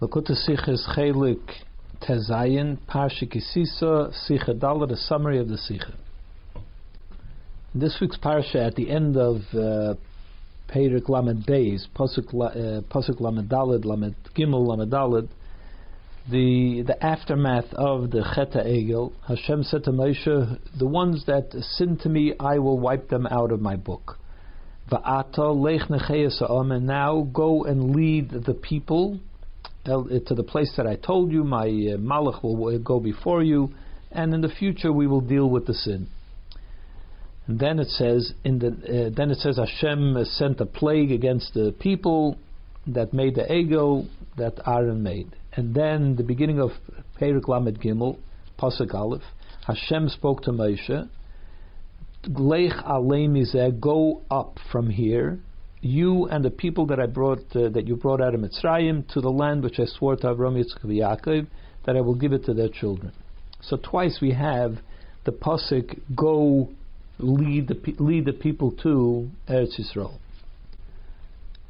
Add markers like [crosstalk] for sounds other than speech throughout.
Lakuta Sichas Chelik Tezayin Parsha Kisisa Sicha Dala, the summary of the Sicha. This week's Parsha at the end of uh, Perik Lamed Beis, Pasuk uh, Lamed Dalid, Lamed Gimel Lamed Dalid, the the aftermath of the Cheta Egel, Hashem said to Moshe, "The ones that sin to me, I will wipe them out of my book." Va'ata lech and now go and lead the people to the place that I told you. My uh, malach will go before you, and in the future we will deal with the sin. And then it says in the uh, then it says Hashem sent a plague against the people that made the egel that Aaron made. And then the beginning of Perik Lamed Gimel, Pasuk Aleph, Hashem spoke to Moshe, go up from here, you and the people that I brought, uh, that you brought out of Mitzrayim, to the land which I swore to Avram Yitzchak Yaakov, that I will give it to their children. So twice we have the pasuk go lead the lead the people to Eretz Yisrael.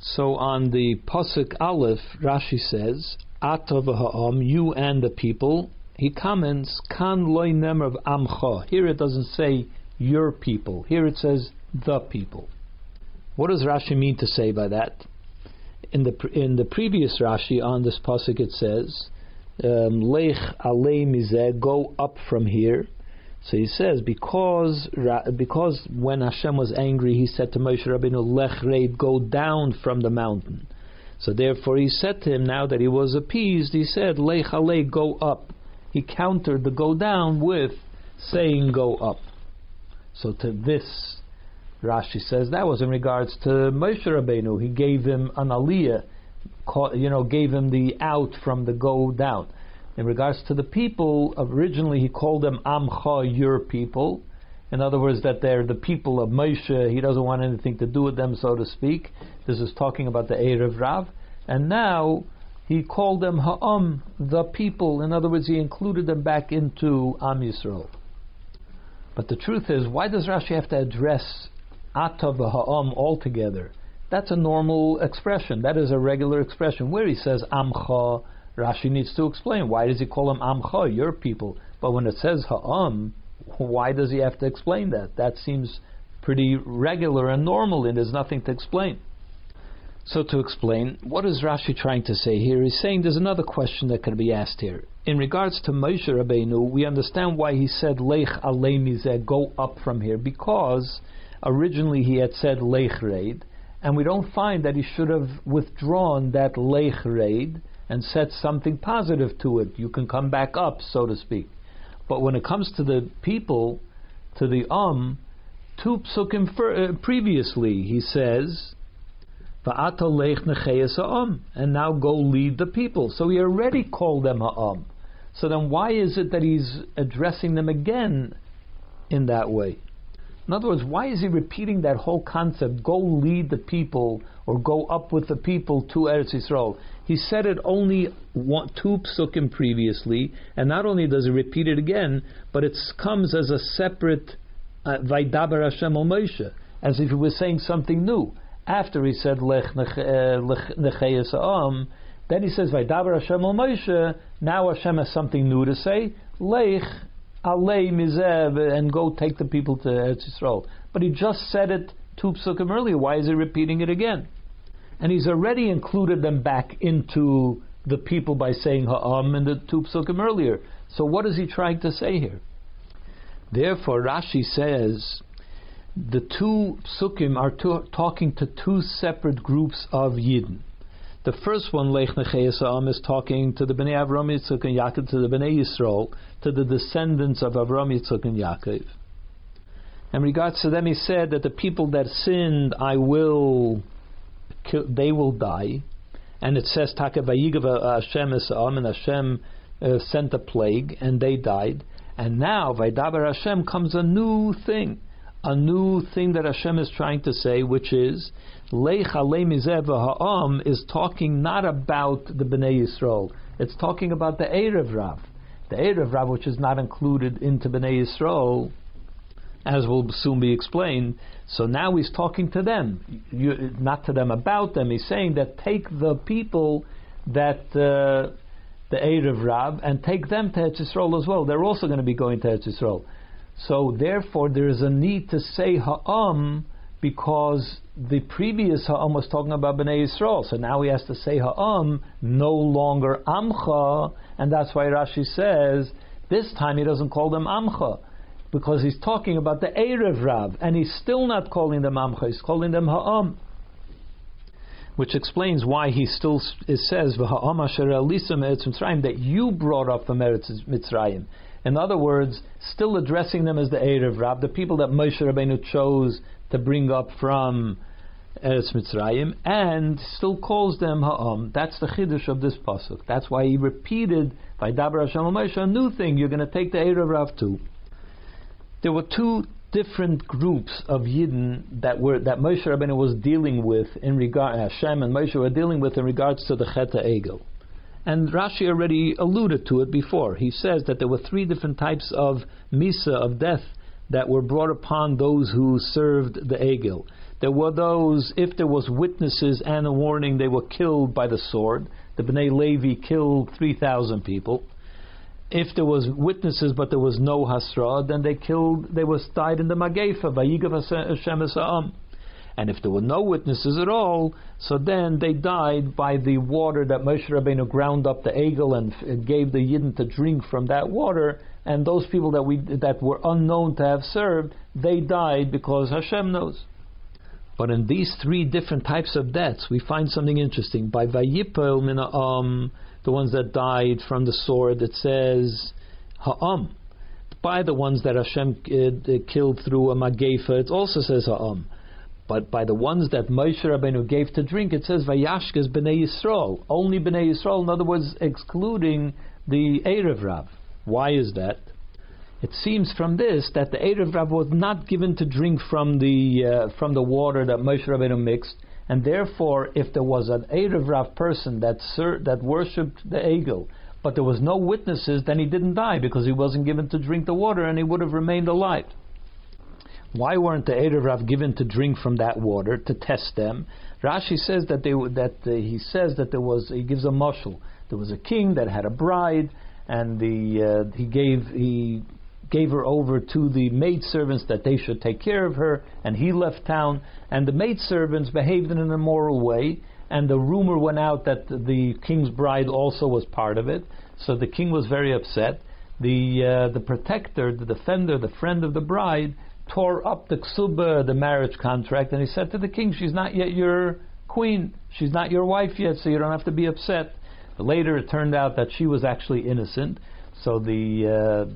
So on the pasuk Aleph, Rashi says, "Ata v'ha'am, you and the people." He comments, "Kan loy nemer of amcha." Here it doesn't say your people. Here it says the people. What does Rashi mean to say by that? In the in the previous Rashi on this pasuk it says, um, "Lech alei mizeh," go up from here. So he says because because when Hashem was angry, he said to Moshe Rabbeinu, "Lech reid, go down from the mountain." So therefore, he said to him, now that he was appeased, he said, "Lech alei, go up." He countered the go down with saying, "Go up." So to this Rashi says that was in regards to Moshe Rabbeinu. He gave him an aliyah, you know, gave him the out from the go down. In regards to the people, originally he called them Amcha, your people. In other words, that they're the people of Moshe. He doesn't want anything to do with them, so to speak. This is talking about the Erev Rav. And now he called them Ha'am, the people. In other words, he included them back into Am Yisrael. But the truth is, why does Rashi have to address Ata v'ha'am altogether. That's a normal expression. That is a regular expression. Where he says Amcha, Rashi needs to explain why does he call them Amcha, your people. But when it says Ha'am, why does he have to explain that? That seems pretty regular and normal, and there's nothing to explain. So to explain, what is Rashi trying to say here? He's saying there's another question that can be asked here. In regards to Moshe Rabbeinu, we understand why he said Lech Alei Mizeh, go up from here, because Originally, he had said Lech Raid, and we don't find that he should have withdrawn that Lech Raid and said something positive to it. You can come back up, so to speak. But when it comes to the people, to the Um, two psukim uh, previously, he says, and now go lead the people. So he already called them Ha'am. So then why is it that he's addressing them again in that way? In other words, why is he repeating that whole concept? Go lead the people or go up with the people to Eretz Yisrael. He said it only one, two psukim previously, and not only does he repeat it again, but it comes as a separate uh, Vaidaber Hashem Moshe, as if he was saying something new. After he said Lech Necheyas uh, Am, then he says Vaidaber Hashem Moshe. Now Hashem has something new to say. Lech Alei Mizeh and go take the people to Eretz Yisrael. But he just said it two psukim earlier. Why is he repeating it again? And he's already included them back into the people by saying Ha'am in the two psukim earlier. So what is he trying to say here? Therefore, Rashi says the two psukim are to, talking to two separate groups of Yidden. The first one, Lech Necheyasam, is talking to the Bnei Avram Yitzchak and Yaakov, to the Bnei Yisrael, to the descendants of Avram Yitzchak and Yaakov. In regards to them, he said that the people that sinned, I will, kill, they will die. And it says, Taka Vayigav Hashem Esam, and Hashem uh, sent a plague, and they died. And now, Vaidaber Hashem comes a new thing a new thing that Hashem is trying to say, which is Leich Ha'am is talking not about the Bnei Yisrael. It's talking about the Erev Rav. The Erev Rav, which is not included into Bnei Yisrael, as will soon be explained. So now he's talking to them, you, not to them about them. He's saying that take the people that uh, the Erev Rav and take them to Eretz Yisrael as well. They're also going to be going to Eretz Yisrael. So therefore, there is a need to say Ha'am because the previous Ha'am was talking about Bnei Yisrael. So now he has to say Ha'am, no longer Amcha, and that's why Rashi says this time he doesn't call them Amcha because he's talking about the Erev Rav, and he's still not calling them Amcha, he's calling them Ha'am which explains why he still says that you brought up from Eretz Mitzrayim. In other words, still addressing them as the Erev Rav, the people that Moshe Rabbeinu chose to bring up from Eretz Mitzrayim, and still calls them Ha'am. That's the chiddush of this pasuk. That's why he repeated Vaidaber Hashem Moshe a new thing. You're going to take the Erev Rav too. There were two different groups of Yidden that were that Moshe Rabbeinu was dealing with in regard Hashem and Moshe were dealing with in regards to the Cheta Egel. And Rashi already alluded to it before. He says that there were three different types of misa of death that were brought upon those who served the Egel. There were those, if there was witnesses and a warning, they were killed by the sword. The Bnei Levi killed 3,000 people if there was witnesses but there was no hasra, then they killed, they was died in the magefa, vayigav Hashem And if there were no witnesses at all, so then they died by the water that Moshe Rabbeinu ground up the egel and gave the yidden to drink from that water. And those people that we that were unknown to have served, they died because Hashem knows. But in these three different types of deaths, we find something interesting. By vayipel mina um the ones that died from the sword, it says Ha'am. By the ones that Hashem uh, killed through a Magefa, it also says Ha'am. But by the ones that Moshe Rabbeinu gave to drink, it says Vayashkes Bnei Yisrael. Only Bnei Yisrael, in other words, excluding the Erev Rav. Why is that? It seems from this that the Erev Rav was not given to drink from the uh, from the water that Moshe Rabbeinu mixed, and therefore, if there was an Erev Rav person that ser- that worshipped the Egel, but there was no witnesses, then he didn't die because he wasn't given to drink the water and he would have remained alive. Why weren't the Erev Rav given to drink from that water to test them? Rashi says that they that uh, he says that there was he gives a mushal. There was a king that had a bride, and the uh, he gave he gave her over to the maidservants that they should take care of her, and he left town, and the maidservants behaved in an immoral way, and the rumor went out that the king's bride also was part of it, so the king was very upset. The, uh, the protector, the defender, the friend of the bride, tore up the ksuba, the marriage contract, and he said to the king, She's not yet your queen, she's not your wife yet, so you don't have to be upset. But later it turned out that she was actually innocent, so the uh,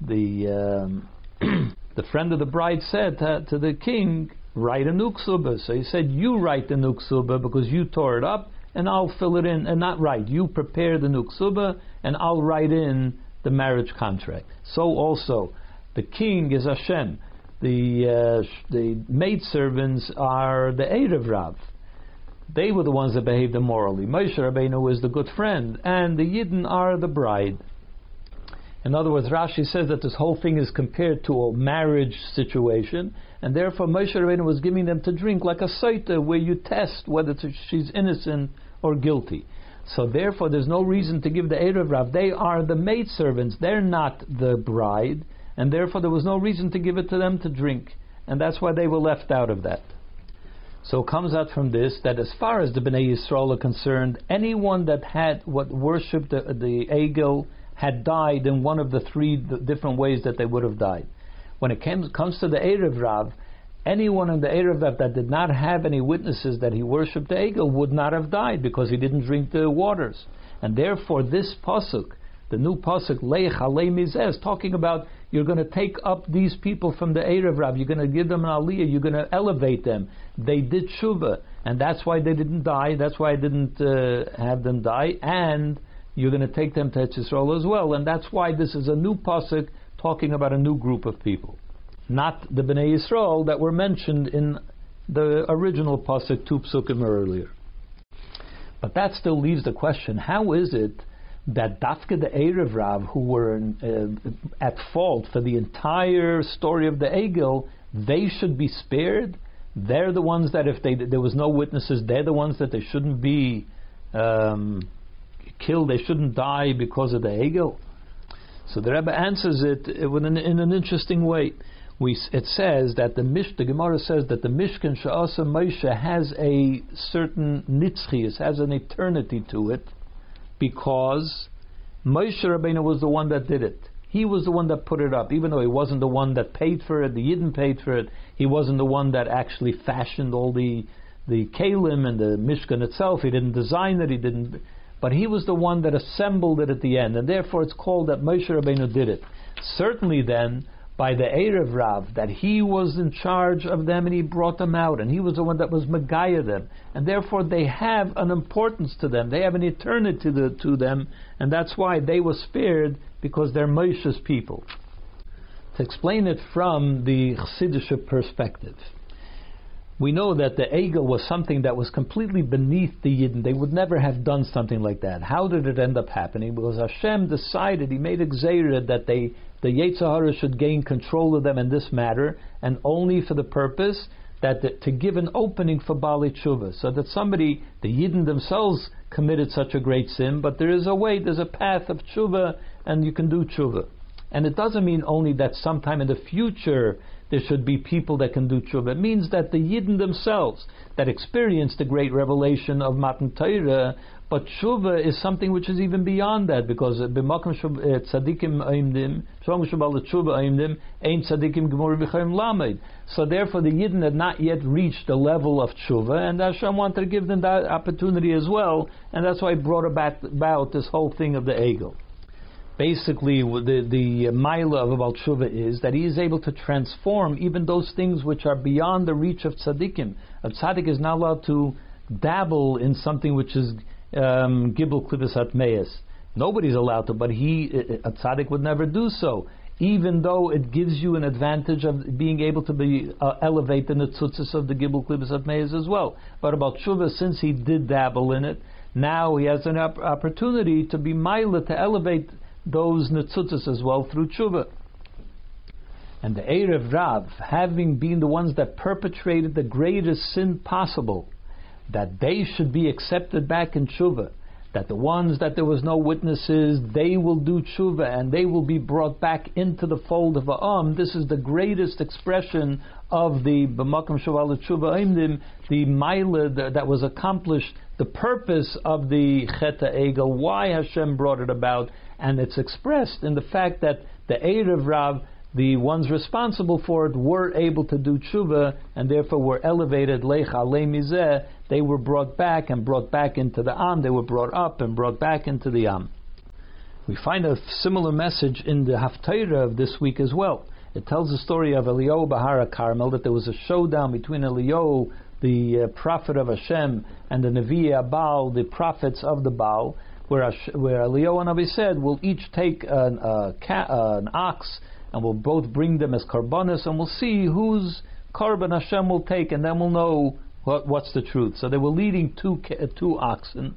the um, [clears throat] the friend of the bride said to, to, the king, write a nuksuba. So he said, you write the nuksuba because you tore it up, and I'll fill it in, and not write. You prepare the nuksuba, and I'll write in the marriage contract. So also, the king is Hashem. The uh, the maidservants are the Erev Rav. They were the ones that behaved immorally. Moshe Rabbeinu is the good friend, and the Yidden are the bride. In other words, Rashi says that this whole thing is compared to a marriage situation, and therefore Moshe Rabbeinu was giving them to drink like a sotah, where you test whether she's innocent or guilty. So therefore, there's no reason to give the Erev Rav. They are the maidservants. They're not the bride, and therefore there was no reason to give it to them to drink, and that's why they were left out of that. So it comes out from this that as far as the Bnei Yisrael are concerned, anyone that had what worshipped the, the Egel had died in one of the three different ways that they would have died. When it comes, comes to the Erev Rav, anyone in the Erev Rav that did not have any witnesses that he worshipped the Egel would not have died because he didn't drink the waters. And therefore, this pasuk, the new pasuk, Leich Alei is talking about you're going to take up these people from the Erev Rav, you're going to give them an aliyah, you're going to elevate them. They did tshuva, and that's why they didn't die, that's why I didn't uh, have them die, and you're going to take them to Yisrael as well. And that's why this is a new pasuk talking about a new group of people. Not the Bnei Yisrael that were mentioned in the original pasuk two psukim earlier. But that still leaves the question: How is it that Dafka the Erev Rav, who were uh, at fault for the entire story of the Egel, they should be spared? They're the ones that, if they, there was no witnesses, they're the ones that they shouldn't be um, killed, they shouldn't die because of the Egel? So the Rebbe answers it in, in an interesting way. We, it says that the Mish, the Gemara says that the Mishkan Sha'asa Moshe has a certain nitzchias, has an eternity to it, because Moshe Rabbeinu was the one that did it. He was the one that put it up, even though he wasn't the one that paid for it. The Yidden paid for it. He wasn't the one that actually fashioned all the the kalim and the Mishkan itself. He didn't design it. He didn't, but he was the one that assembled it at the end, and therefore it's called that Moshe Rabbeinu did it. Certainly, then by the Erev Rav that he was in charge of them and he brought them out, and he was the one that was Megaya them, and therefore they have an importance to them. They have an eternity to, the, to them, and that's why they were spared because they're Moshe's people. To explain it from the Chassidish perspective we know that the Egel was something that was completely beneath the Yidden. They would never have done something like that. How did it end up happening? Because Hashem decided, He made a that they, the Yetzirah should gain control of them in this matter, and only for the purpose that the, to give an opening for Bali Tshuva, so that somebody, the Yidden themselves, committed such a great sin, but there is a way, there's a path of Tshuva, and you can do Tshuva. And it doesn't mean only that sometime in the future there should be people that can do tshuva. It means that the Yidden themselves that experienced the great revelation of Matan Torah, but tshuva is something which is even beyond that because b'makom eh, tzadikim aimdim, shom shabal tshuva aimdim, ein tzadikim gemur b'chayim lamed. So therefore, the Yidden had not yet reached the level of tshuva, and Hashem wanted to give them that opportunity as well, and that's why He brought about, about this whole thing of the egel basically the the mila of about tshuva is that he is able to transform even those things which are beyond the reach of tzaddikim. A tzaddik is not allowed to dabble in something which is um, gibel klibis atmeis. Nobody's allowed to, but he a tzaddik would never do so. Even though it gives you an advantage of being able to be uh, elevate the tzutzis of the gibel klibis atmeis as well. But about tshuva, since he did dabble in it, now he has an op- opportunity to be mila to elevate those netzutzas as well through tshuva. And the Erev Rav, having been the ones that perpetrated the greatest sin possible, that they should be accepted back in tshuva, that the ones that there was no witnesses, they will do tshuva and they will be brought back into the fold of A'am. This is the greatest expression of the B'makam Shaval Tshuva Aimdim, the Maila that was accomplished, the purpose of the Cheta Egel, why Hashem brought it about, and it's expressed in the fact that the Erev Rav, the ones responsible for it, were able to do tshuva and therefore were elevated lecha mizeh. They were brought back and brought back into the am. They were brought up and brought back into the am. We find a similar message in the Haftarah of this week as well. It tells the story of Eliyahu Bahara Carmel that there was a showdown between Eliyahu, the uh, prophet of Hashem, and the Nevi Abal, the prophets of the Baal, where, where Eliyahu and Nabi said, we'll each take an, uh, an ox and we'll both bring them as karbanis and we'll see whose korban Hashem will take and then we'll know what, what's the truth. So they were leading two, two oxen.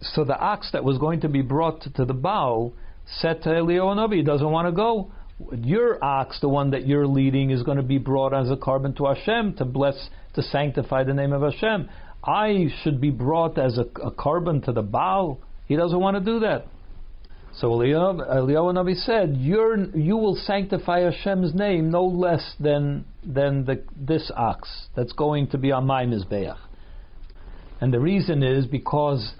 So the ox that was going to be brought to the bow said to Eliyahu Navi, he doesn't want to go. Your ox, the one that you're leading, is going to be brought as a korban to Hashem to bless, to sanctify the name of Hashem. I should be brought as a, a korban to the Baal. He doesn't want to do that. So Eliyahu Navi said, "You will sanctify Hashem's name no less than than the, this ox that's going to be on my mizbeach." And the reason is because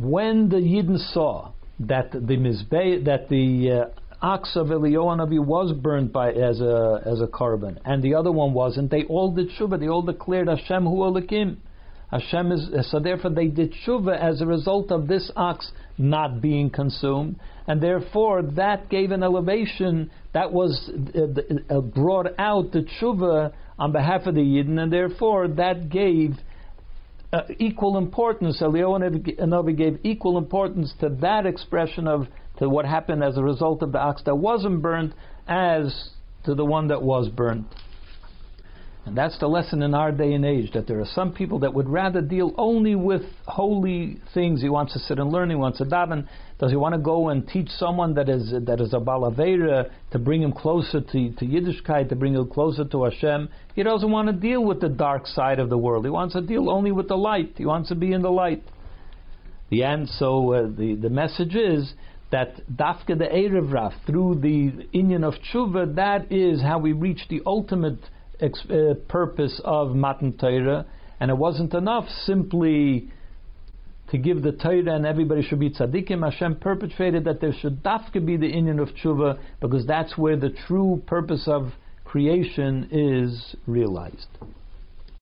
when the Yidden saw that the mizbeach, that the uh, ox of Eliyahu Navi was burnt by as a as a korban, and the other one wasn't, they all did shuvah. They all declared Hashem Hu Olakim. Hashem is so therefore they did tshuva as a result of this ox not being consumed, and therefore that gave an elevation that was uh, uh, brought out the tshuva on behalf of the Yidden, and therefore that gave uh, equal importance. Eliyahu Navi gave equal importance to that expression of to what happened as a result of the ox that wasn't burnt as to the one that was burnt. And that's the lesson in our day and age that there are some people that would rather deal only with holy things. He wants to sit and learn. He wants to daven. Does he want to go and teach someone that is that is a balavera to bring him closer to, to Yiddishkeit, to bring him closer to Hashem? He doesn't want to deal with the dark side of the world. He wants to deal only with the light. He wants to be in the light. The end. So uh, the the message is that dafke the Erev Rav through the inyan of tshuva. That is how we reach the ultimate ex- uh, purpose of matan Torah, and it wasn't enough simply to give the Torah and everybody should be tzaddikim. Hashem perpetrated that there should dafke be the inyan of tshuva because that's where the true purpose of creation is realized.